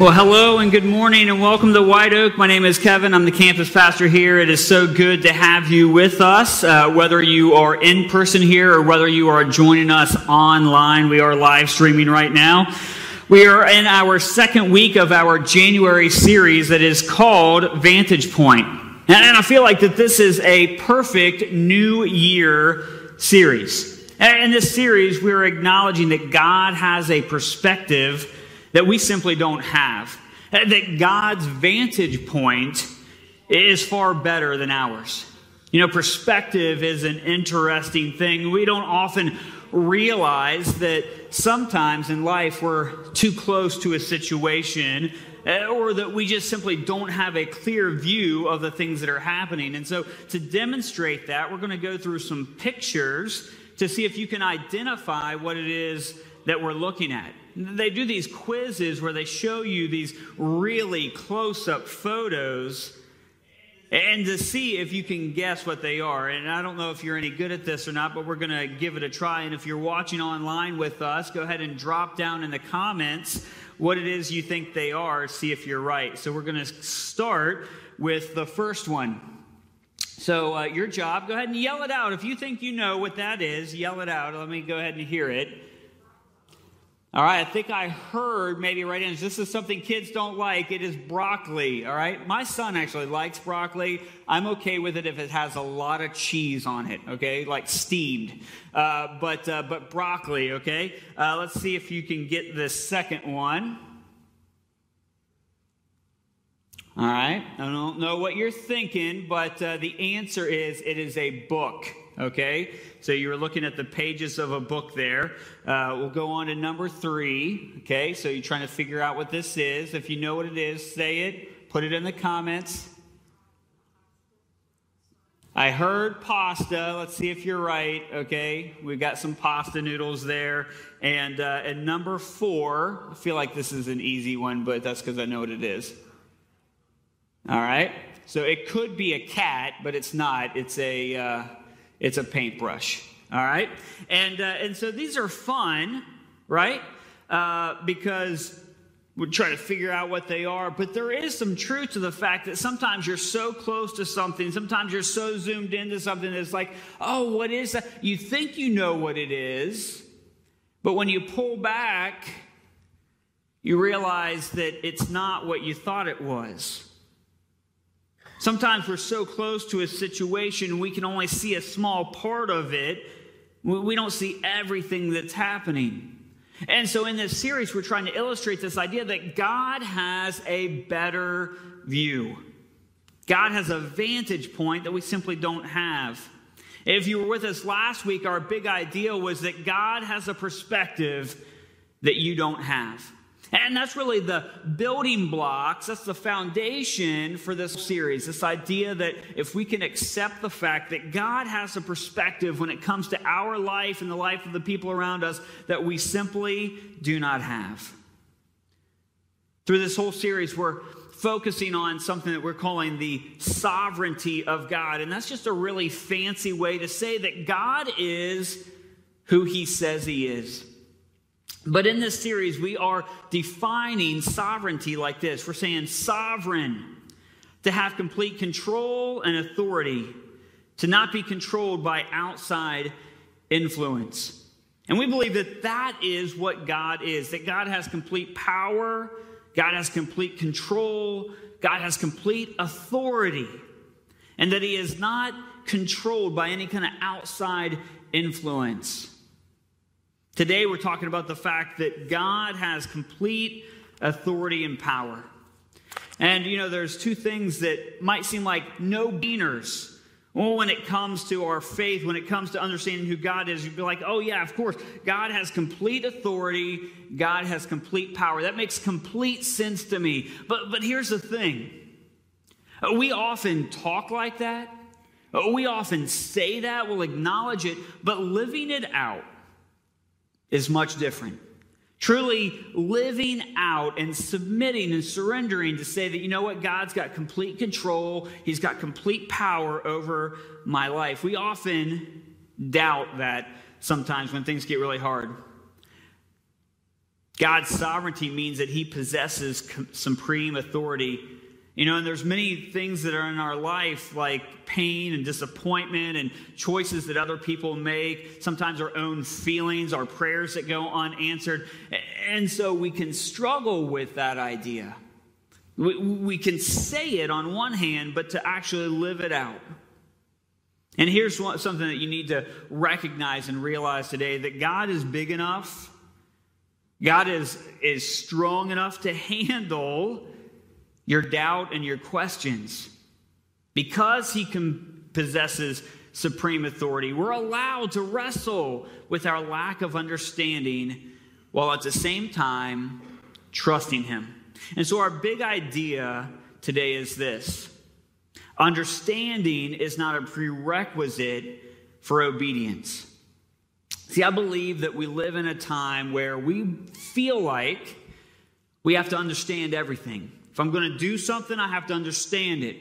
Well, hello and good morning and welcome to White Oak. My name is Kevin. I'm the campus pastor here. It is so good to have you with us, uh, whether you are in person here or whether you are joining us online. We are live streaming right now. We are in our second week of our January series that is called Vantage Point. And I feel like that this is a perfect new year series. In this series, we're acknowledging that God has a perspective that we simply don't have. That God's vantage point is far better than ours. You know, perspective is an interesting thing. We don't often realize that sometimes in life we're too close to a situation eh, or that we just simply don't have a clear view of the things that are happening. And so, to demonstrate that, we're going to go through some pictures to see if you can identify what it is that we're looking at. They do these quizzes where they show you these really close up photos and to see if you can guess what they are. And I don't know if you're any good at this or not, but we're going to give it a try. And if you're watching online with us, go ahead and drop down in the comments what it is you think they are, see if you're right. So we're going to start with the first one. So, uh, your job, go ahead and yell it out. If you think you know what that is, yell it out. Let me go ahead and hear it. All right, I think I heard maybe right in this is something kids don't like. It is broccoli. All right, my son actually likes broccoli. I'm okay with it if it has a lot of cheese on it. Okay, like steamed. Uh, but uh, but broccoli. Okay, uh, let's see if you can get the second one. All right, I don't know what you're thinking, but uh, the answer is it is a book. Okay, so you were looking at the pages of a book there. Uh, we'll go on to number three. Okay, so you're trying to figure out what this is. If you know what it is, say it, put it in the comments. I heard pasta. Let's see if you're right. Okay, we've got some pasta noodles there. And, uh, and number four, I feel like this is an easy one, but that's because I know what it is. All right, so it could be a cat, but it's not. It's a. Uh, it's a paintbrush. All right? And, uh, and so these are fun, right? Uh, because we're trying to figure out what they are. But there is some truth to the fact that sometimes you're so close to something, sometimes you're so zoomed into something that's like, oh, what is that? You think you know what it is, but when you pull back, you realize that it's not what you thought it was. Sometimes we're so close to a situation, we can only see a small part of it. We don't see everything that's happening. And so, in this series, we're trying to illustrate this idea that God has a better view. God has a vantage point that we simply don't have. If you were with us last week, our big idea was that God has a perspective that you don't have. And that's really the building blocks, that's the foundation for this series. This idea that if we can accept the fact that God has a perspective when it comes to our life and the life of the people around us that we simply do not have. Through this whole series, we're focusing on something that we're calling the sovereignty of God. And that's just a really fancy way to say that God is who he says he is. But in this series, we are defining sovereignty like this. We're saying sovereign, to have complete control and authority, to not be controlled by outside influence. And we believe that that is what God is that God has complete power, God has complete control, God has complete authority, and that He is not controlled by any kind of outside influence. Today, we're talking about the fact that God has complete authority and power. And, you know, there's two things that might seem like no beaners. When it comes to our faith, when it comes to understanding who God is, you'd be like, oh, yeah, of course. God has complete authority, God has complete power. That makes complete sense to me. But, but here's the thing we often talk like that, we often say that, we'll acknowledge it, but living it out, is much different. Truly living out and submitting and surrendering to say that, you know what, God's got complete control, He's got complete power over my life. We often doubt that sometimes when things get really hard. God's sovereignty means that he possesses supreme authority. You know, and there's many things that are in our life like pain and disappointment and choices that other people make, sometimes our own feelings, our prayers that go unanswered. And so we can struggle with that idea. We, we can say it on one hand, but to actually live it out. And here's something that you need to recognize and realize today that God is big enough, God is, is strong enough to handle your doubt and your questions. Because He possesses supreme authority, we're allowed to wrestle with our lack of understanding while at the same time trusting Him. And so, our big idea today is this understanding is not a prerequisite for obedience. See, I believe that we live in a time where we feel like we have to understand everything. If I'm going to do something, I have to understand it.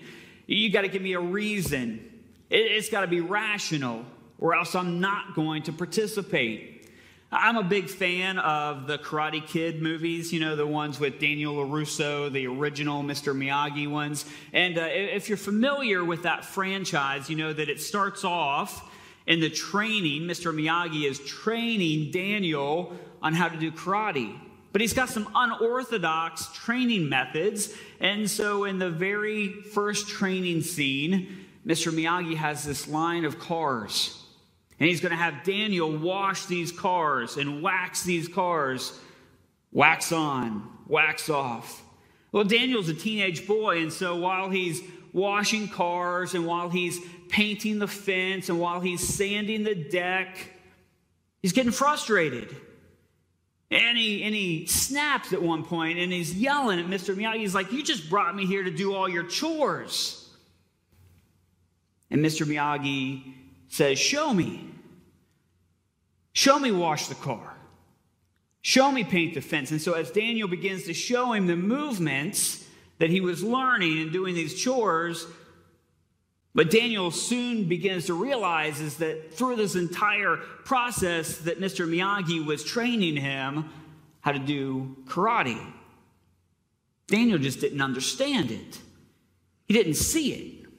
You got to give me a reason. It's got to be rational, or else I'm not going to participate. I'm a big fan of the Karate Kid movies, you know, the ones with Daniel LaRusso, the original Mr. Miyagi ones. And uh, if you're familiar with that franchise, you know that it starts off in the training. Mr. Miyagi is training Daniel on how to do karate. But he's got some unorthodox training methods. And so, in the very first training scene, Mr. Miyagi has this line of cars and he's going to have Daniel wash these cars and wax these cars, wax on, wax off. Well, Daniel's a teenage boy, and so while he's washing cars and while he's painting the fence and while he's sanding the deck, he's getting frustrated. And he, and he snaps at one point and he's yelling at Mr. Miyagi. He's like, You just brought me here to do all your chores. And Mr. Miyagi says, Show me. Show me wash the car. Show me paint the fence. And so, as Daniel begins to show him the movements that he was learning and doing these chores, but Daniel soon begins to realize is that through this entire process that Mr. Miyagi was training him how to do karate. Daniel just didn't understand it. He didn't see it.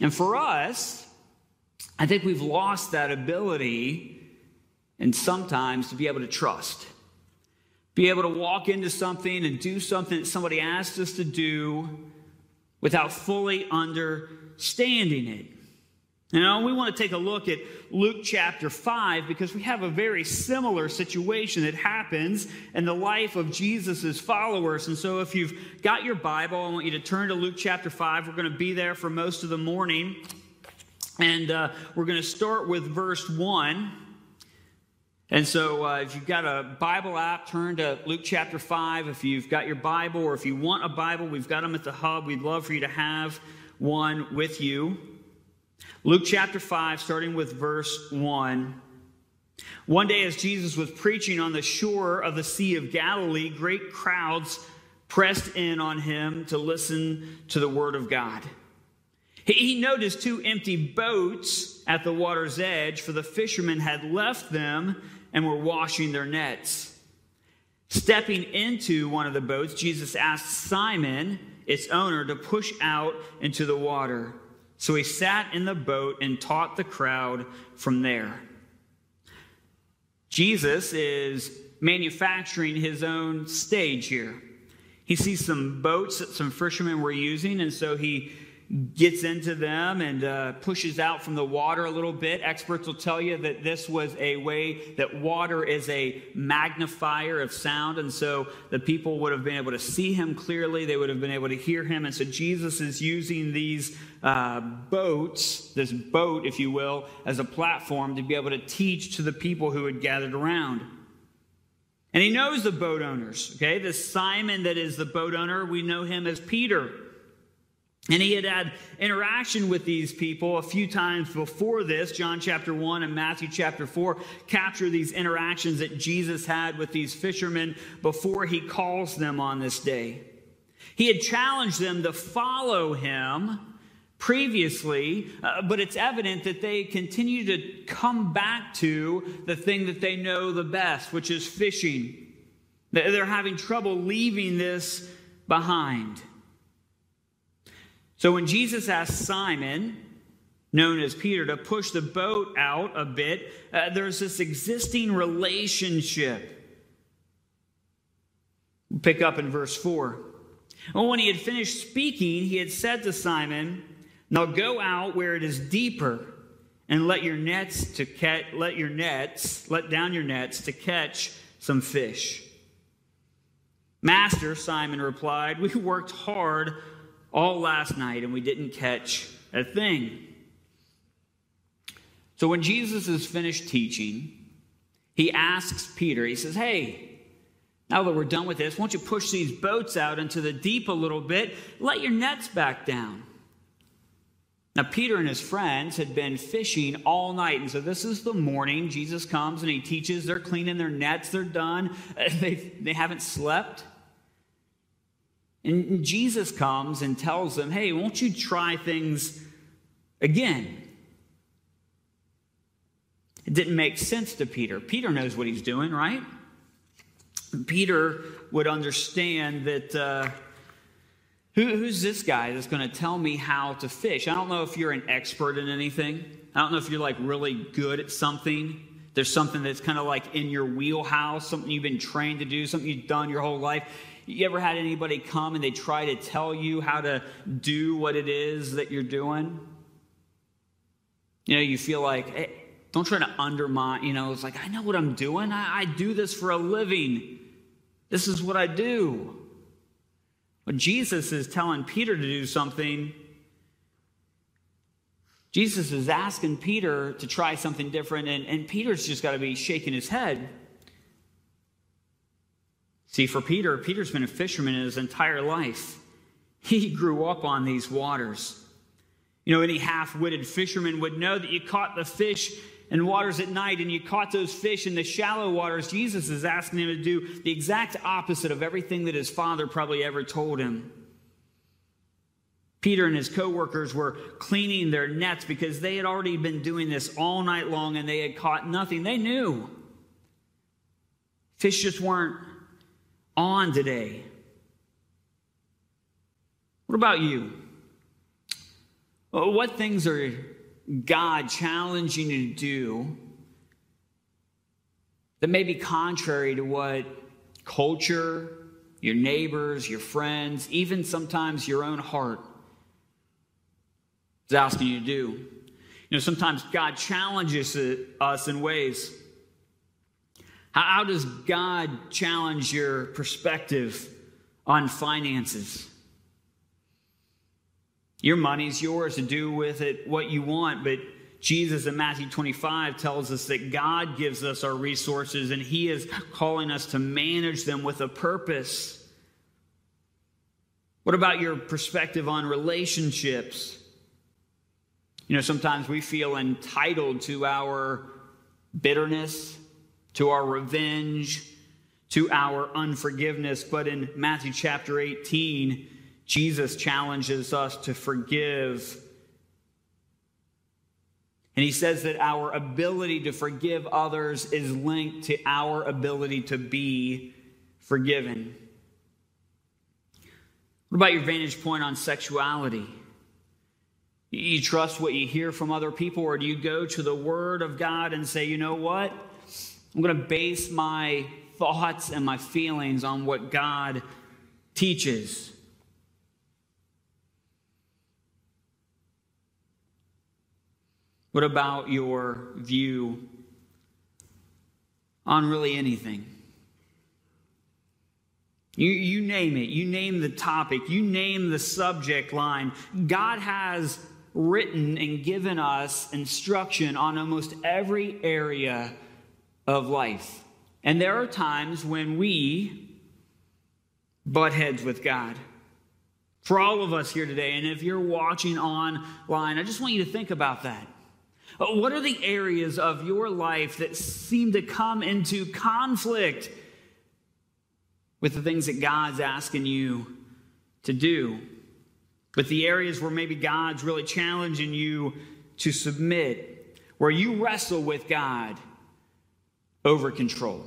And for us, I think we've lost that ability and sometimes to be able to trust. Be able to walk into something and do something that somebody asked us to do without fully understanding it. Now, we want to take a look at Luke chapter 5 because we have a very similar situation that happens in the life of Jesus' followers. And so, if you've got your Bible, I want you to turn to Luke chapter 5. We're going to be there for most of the morning. And uh, we're going to start with verse 1. And so, uh, if you've got a Bible app, turn to Luke chapter 5. If you've got your Bible, or if you want a Bible, we've got them at the hub. We'd love for you to have one with you. Luke chapter 5, starting with verse 1. One day, as Jesus was preaching on the shore of the Sea of Galilee, great crowds pressed in on him to listen to the word of God. He noticed two empty boats at the water's edge, for the fishermen had left them and were washing their nets. Stepping into one of the boats, Jesus asked Simon, its owner, to push out into the water. So he sat in the boat and taught the crowd from there. Jesus is manufacturing his own stage here. He sees some boats that some fishermen were using, and so he gets into them and uh, pushes out from the water a little bit. Experts will tell you that this was a way that water is a magnifier of sound. And so the people would have been able to see him clearly, they would have been able to hear him. And so Jesus is using these uh, boats, this boat, if you will, as a platform to be able to teach to the people who had gathered around. And he knows the boat owners, okay? This Simon that is the boat owner, we know him as Peter. And he had had interaction with these people a few times before this. John chapter 1 and Matthew chapter 4 capture these interactions that Jesus had with these fishermen before he calls them on this day. He had challenged them to follow him previously, uh, but it's evident that they continue to come back to the thing that they know the best, which is fishing. They're having trouble leaving this behind. So when Jesus asked Simon, known as Peter, to push the boat out a bit, uh, there's this existing relationship. Pick up in verse 4. Well, when he had finished speaking, he had said to Simon, Now go out where it is deeper, and let your nets to catch, let your nets, let down your nets to catch some fish. Master, Simon replied, We worked hard all last night and we didn't catch a thing. So when Jesus is finished teaching, he asks Peter, he says, Hey, now that we're done with this, why don't you push these boats out into the deep a little bit? Let your nets back down. Now, Peter and his friends had been fishing all night. And so, this is the morning. Jesus comes and he teaches. They're cleaning their nets, they're done. They, they haven't slept. And Jesus comes and tells them, hey, won't you try things again? It didn't make sense to Peter. Peter knows what he's doing, right? Peter would understand that uh, who, who's this guy that's going to tell me how to fish? I don't know if you're an expert in anything. I don't know if you're like really good at something. There's something that's kind of like in your wheelhouse, something you've been trained to do, something you've done your whole life. You ever had anybody come and they try to tell you how to do what it is that you're doing? You know, you feel like, hey, don't try to undermine, you know, it's like, I know what I'm doing. I, I do this for a living. This is what I do. When Jesus is telling Peter to do something, Jesus is asking Peter to try something different, and, and Peter's just got to be shaking his head. See, for Peter, Peter's been a fisherman his entire life. He grew up on these waters. You know, any half witted fisherman would know that you caught the fish in waters at night and you caught those fish in the shallow waters. Jesus is asking him to do the exact opposite of everything that his father probably ever told him. Peter and his co-workers were cleaning their nets because they had already been doing this all night long and they had caught nothing. They knew. Fish just weren't on today. What about you? Uh, what things are God challenging you to do that may be contrary to what culture, your neighbors, your friends, even sometimes your own heart is asking you to do? You know, sometimes God challenges us in ways how, does God challenge your perspective on finances? Your money's yours to do with it what you want, but Jesus in Matthew 25 tells us that God gives us our resources and He is calling us to manage them with a purpose. What about your perspective on relationships? You know, sometimes we feel entitled to our bitterness, to our revenge, to our unforgiveness. But in Matthew chapter 18, Jesus challenges us to forgive. And he says that our ability to forgive others is linked to our ability to be forgiven. What about your vantage point on sexuality? You trust what you hear from other people, or do you go to the Word of God and say, you know what? I'm going to base my thoughts and my feelings on what God teaches. What about your view on really anything? You, you name it. You name the topic. You name the subject line. God has written and given us instruction on almost every area of life. And there are times when we butt heads with God. For all of us here today, and if you're watching online, I just want you to think about that. Uh, what are the areas of your life that seem to come into conflict with the things that God's asking you to do? With the areas where maybe God's really challenging you to submit, where you wrestle with God over control.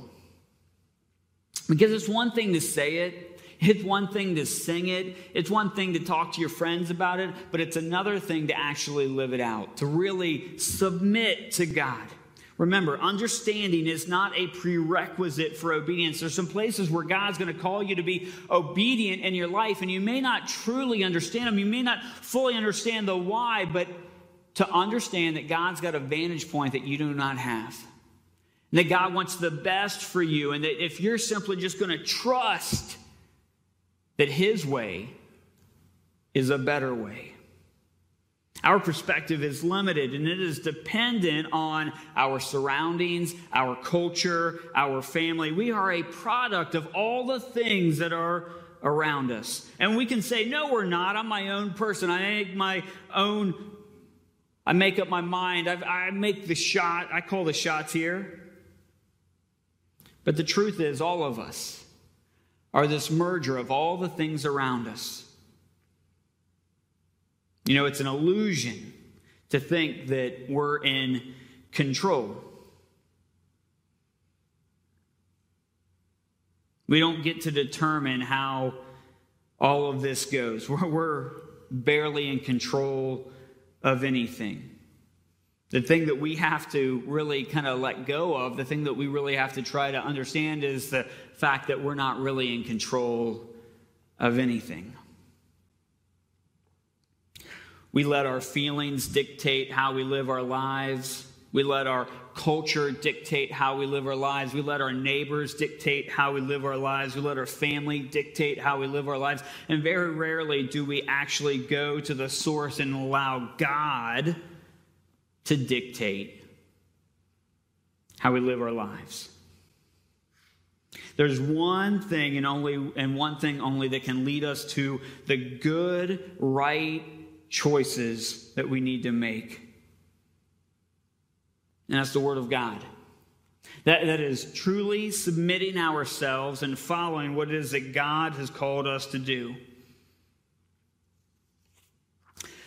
Because it's one thing to say it, it's one thing to sing it, it's one thing to talk to your friends about it, but it's another thing to actually live it out, to really submit to God. Remember, understanding is not a prerequisite for obedience. There's some places where God's going to call you to be obedient in your life, and you may not truly understand them. You may not fully understand the why, but to understand that God's got a vantage point that you do not have. And that God wants the best for you, and that if you're simply just going to trust that His way is a better way. Our perspective is limited and it is dependent on our surroundings, our culture, our family. We are a product of all the things that are around us. And we can say, no, we're not. I'm my own person. I make my own, I make up my mind. I, I make the shot. I call the shots here. But the truth is, all of us are this merger of all the things around us. You know, it's an illusion to think that we're in control. We don't get to determine how all of this goes. We're, barely in control of anything. The thing that we have to really kind of let go of, the thing that we really have to try to understand is the fact that we're not really in control of anything. We let our feelings dictate how we live our lives. We let our culture dictate how we live our lives. We let our neighbors dictate how we live our lives. We let our family dictate how we live our lives. And very rarely do we actually go to the source and allow God to dictate how we live our lives. There's one thing and only and one thing only that can lead us to the good, right, choices that we need to make. And that's the Word of God. That, that is truly submitting ourselves and following what it is that God has called us to do.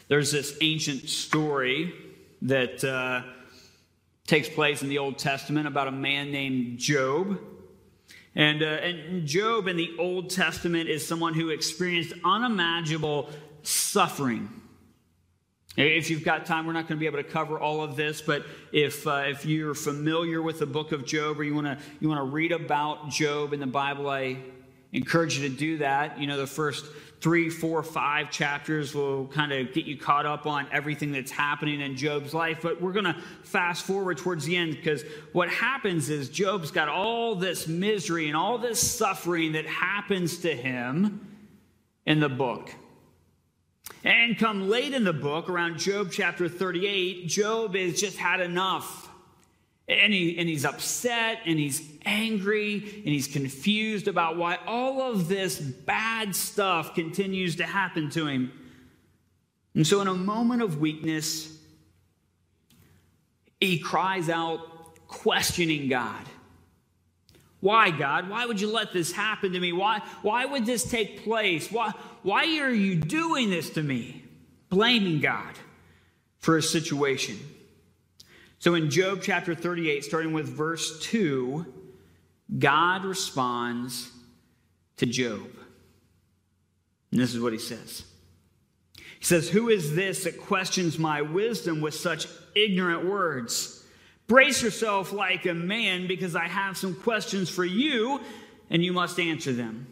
There's this ancient story that uh, takes place in the Old Testament about a man named Job. And, uh, and Job in the Old Testament is someone who experienced unimaginable suffering. If you've got time, we're not going to be able to cover all of this, but if, uh, if you're familiar with the book of Job or you want to you want to read about Job in the Bible, I encourage you to do that. You know, the first three, four, five chapters will kind of get you caught up on everything that's happening in Job's life. But we're going to fast forward towards the end because what happens is Job's got all this misery and all this suffering that happens to him in the book. And come late in the book, around Job chapter 38, Job has just had enough. And, he, and he's upset and he's angry and he's confused about why all of this bad stuff continues to happen to him. And so, in a moment of weakness, he cries out, questioning God. Why, God? Why would you let this happen to me? Why, why would this take place? Why, why are you doing this to me? Blaming God for a situation. So in Job chapter 38, starting with verse 2, God responds to Job. And this is what he says. He says, Who is this that questions my wisdom with such ignorant words? Brace yourself like a man because I have some questions for you and you must answer them.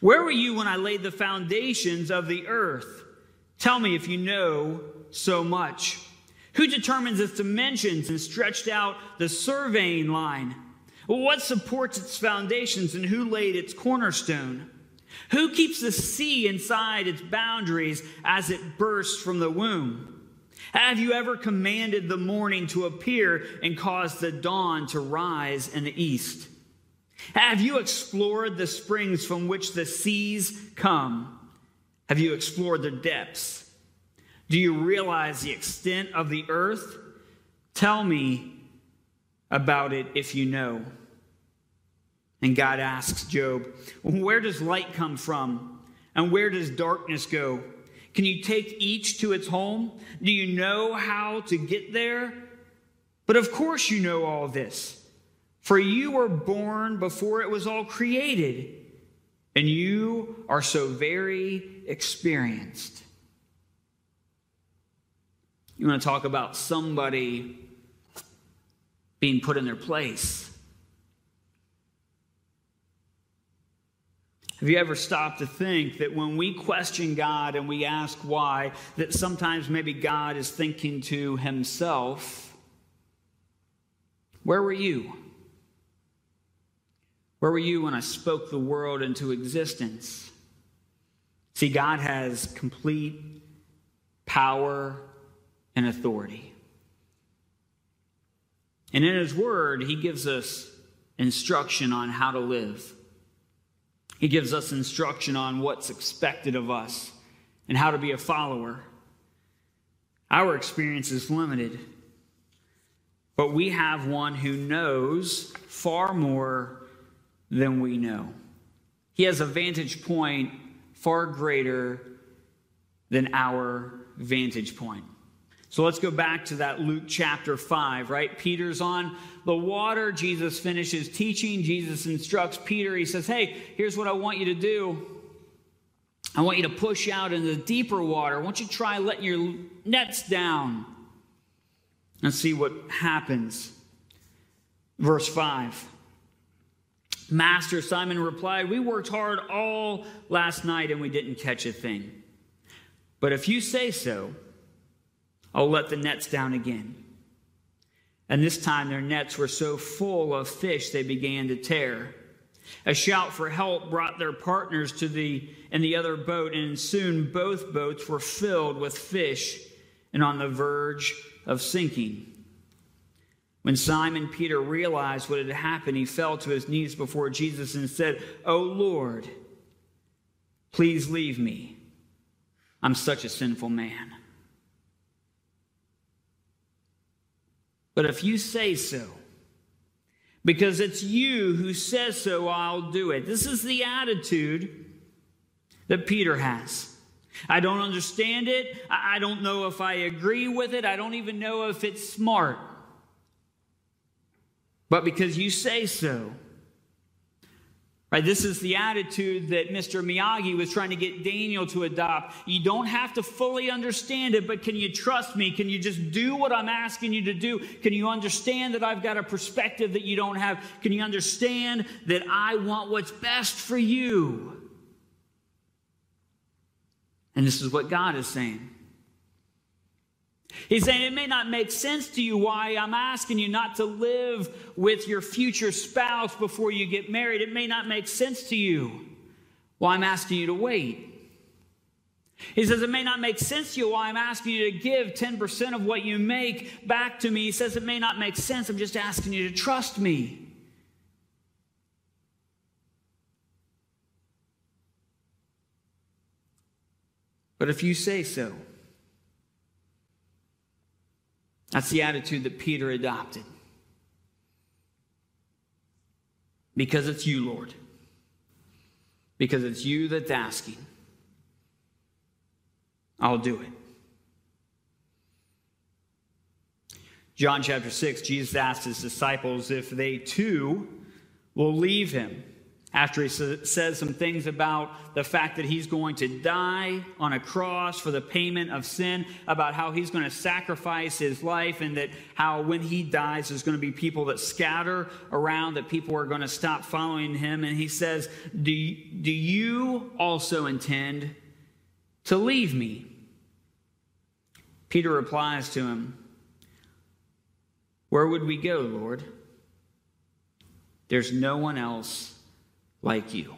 Where were you when I laid the foundations of the earth? Tell me if you know so much. Who determines its dimensions and stretched out the surveying line? What supports its foundations and who laid its cornerstone? Who keeps the sea inside its boundaries as it bursts from the womb? Have you ever commanded the morning to appear and caused the dawn to rise in the east? Have you explored the springs from which the seas come? Have you explored the depths? Do you realize the extent of the earth? Tell me about it if you know. And God asks Job, Where does light come from? And where does darkness go? Can you take each to its home? Do you know how to get there? But of course you know all this. For you were born before it was all created, and you are so very experienced. You want to talk about somebody being put in their place. Have you ever stopped to think that when we question God and we ask why, that sometimes maybe God is thinking to himself, Where were you? Where were you when I spoke the world into existence? See, God has complete power and authority. And in His Word, He gives us instruction on how to live. He gives us instruction on what's expected of us and how to be a follower. Our experience is limited, but we have one who knows far more than we know. He has a vantage point far greater than our vantage point. So let's go back to that Luke chapter 5, right? Peter's on the water. Jesus finishes teaching. Jesus instructs Peter. He says, Hey, here's what I want you to do. I want you to push out into the deeper water. I want you try letting your nets down and see what happens. Verse 5. Master Simon replied, We worked hard all last night and we didn't catch a thing. But if you say so, I'll let the nets down again. And this time their nets were so full of fish they began to tear. A shout for help brought their partners to the in the other boat, and soon both boats were filled with fish and on the verge of sinking. When Simon Peter realized what had happened, he fell to his knees before Jesus and said, "O Lord, please leave me. I'm such a sinful man." But if you say so, because it's you who says so, I'll do it. This is the attitude that Peter has. I don't understand it. I don't know if I agree with it. I don't even know if it's smart. But because you say so, Right, this is the attitude that Mr. Miyagi was trying to get Daniel to adopt. You don't have to fully understand it, but can you trust me? Can you just do what I'm asking you to do? Can you understand that I've got a perspective that you don't have? Can you understand that I want what's best for you? And this is what God is saying. He's saying it may not make sense to you why I'm asking you not to live with your future spouse before you get married. It may not make sense to you why I'm asking you to wait. He says it may not make sense to you why I'm asking you to give 10% of what you make back to me. He says it may not make sense. I'm just asking you to trust me. But if you say so, that's the attitude that Peter adopted. Because it's you, Lord. Because it's you that's asking. I'll do it. John chapter 6, Jesus asked his disciples if they too will leave him after he says some things about the fact that he's going to die on a cross for the payment of sin, about how he's going to sacrifice his life, and that how when he dies, there's going to be people that scatter around, that people are going to stop following him. And he says, Do, do you also intend to leave me? Peter replies to him, Where would we go, Lord? There's no one else like you.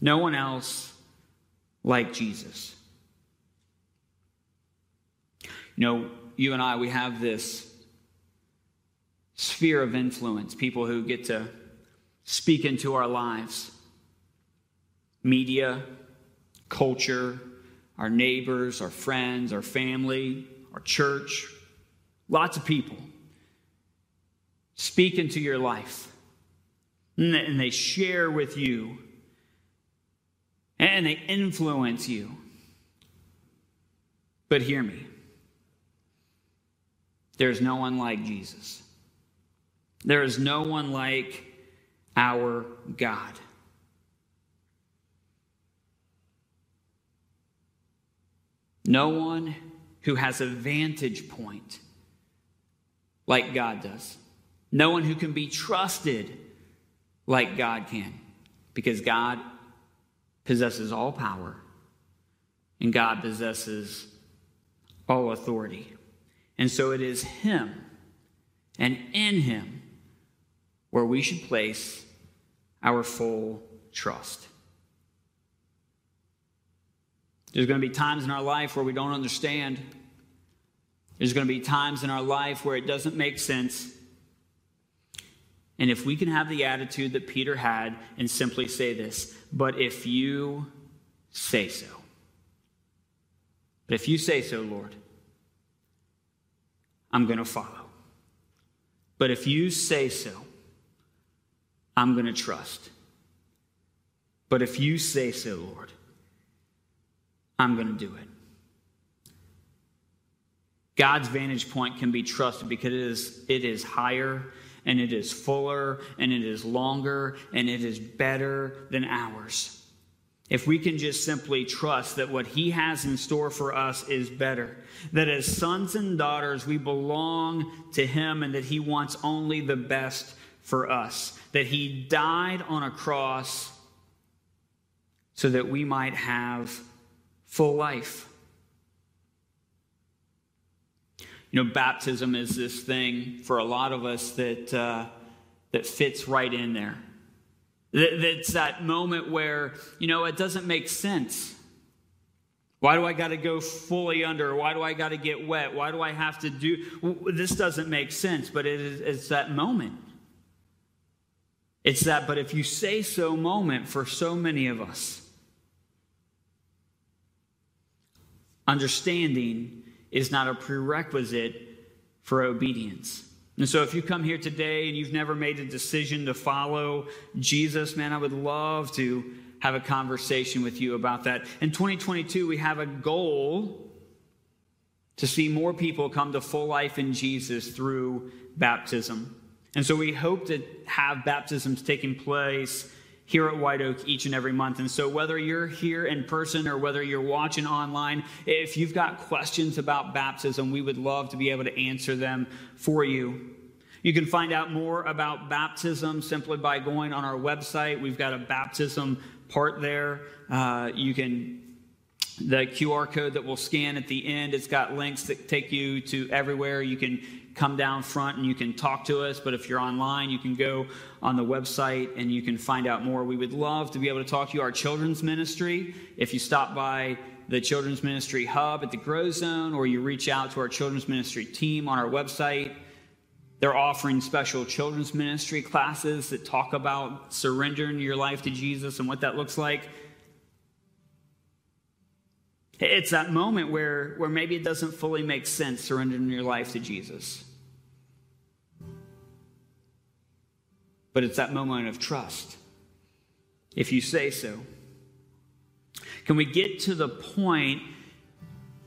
No one else like Jesus. You know, you and I, we have this sphere of influence, people who get to speak into our lives media, culture, our neighbors, our friends, our family, our church, lots of people speak into your life and they share with you and they influence you. But hear me there's no one like Jesus. There is no one like our God. No one who has a vantage point like God does. No one who can be trusted like God can. Because God possesses all power and God possesses all authority. And so it is Him and in Him where we should place our full trust. There's going to be times in our life where we don't understand. There's going to be times in our life where it doesn't make sense. And if we can have the attitude that Peter had and simply say this, but if you say so, but if you say so, Lord, I'm going to follow. But if you say so, I'm going to trust. But if you say so, Lord, I'm going to do it. God's vantage point can be trusted because it is, it is higher and it is fuller and it is longer and it is better than ours. If we can just simply trust that what He has in store for us is better, that as sons and daughters we belong to Him and that He wants only the best for us, that He died on a cross so that we might have full life. You know, baptism is this thing for a lot of us that, uh, that fits right in there. That's that moment where, you know, it doesn't make sense. Why do I got to go fully under? Why do I got to get wet? Why do I have to do this? Doesn't make sense, but it is, it's that moment. It's that, but if you say so moment for so many of us. Understanding is not a prerequisite for obedience. And so, if you come here today and you've never made a decision to follow Jesus, man, I would love to have a conversation with you about that. In 2022, we have a goal to see more people come to full life in Jesus through baptism. And so, we hope to have baptisms taking place here at White Oak each and every month. And so, whether you're here in person or whether you're watching online, if you've got questions about baptism, we would love to be able to answer them for you. You can find out more about baptism simply by going on our website. We've got a baptism part there. Uh, you can the QR code that we'll scan at the end. It's got links that take you to everywhere. You can come down front and you can talk to us. But if you're online, you can go on the website and you can find out more. We would love to be able to talk to you. Our children's ministry, if you stop by the children's ministry hub at the Grow Zone or you reach out to our children's ministry team on our website, they're offering special children's ministry classes that talk about surrendering your life to Jesus and what that looks like. It's that moment where, where maybe it doesn't fully make sense surrendering your life to Jesus. But it's that moment of trust, if you say so. Can we get to the point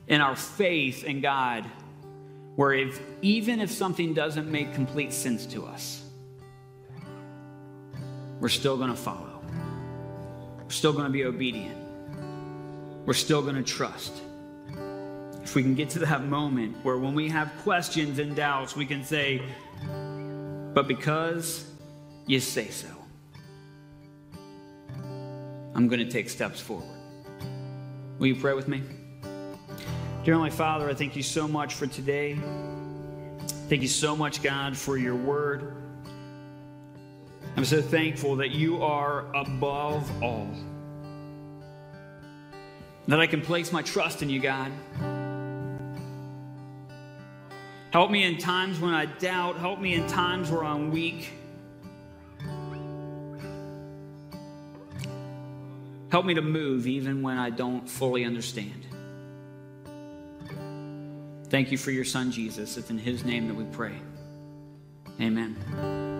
in our faith in God where if, even if something doesn't make complete sense to us, we're still going to follow, we're still going to be obedient we're still going to trust. If we can get to that moment where when we have questions and doubts, we can say, But because you say so, I'm going to take steps forward. Will you pray with me? Dear Heavenly Father, I thank you so much for today. Thank you so much, God, for your word. I'm so thankful that you are above all that I can place my trust in you, God. Help me in times when I doubt. Help me in times where I'm weak. Help me to move even when I don't fully understand. Thank you for your son, Jesus. It's in his name that we pray. Amen.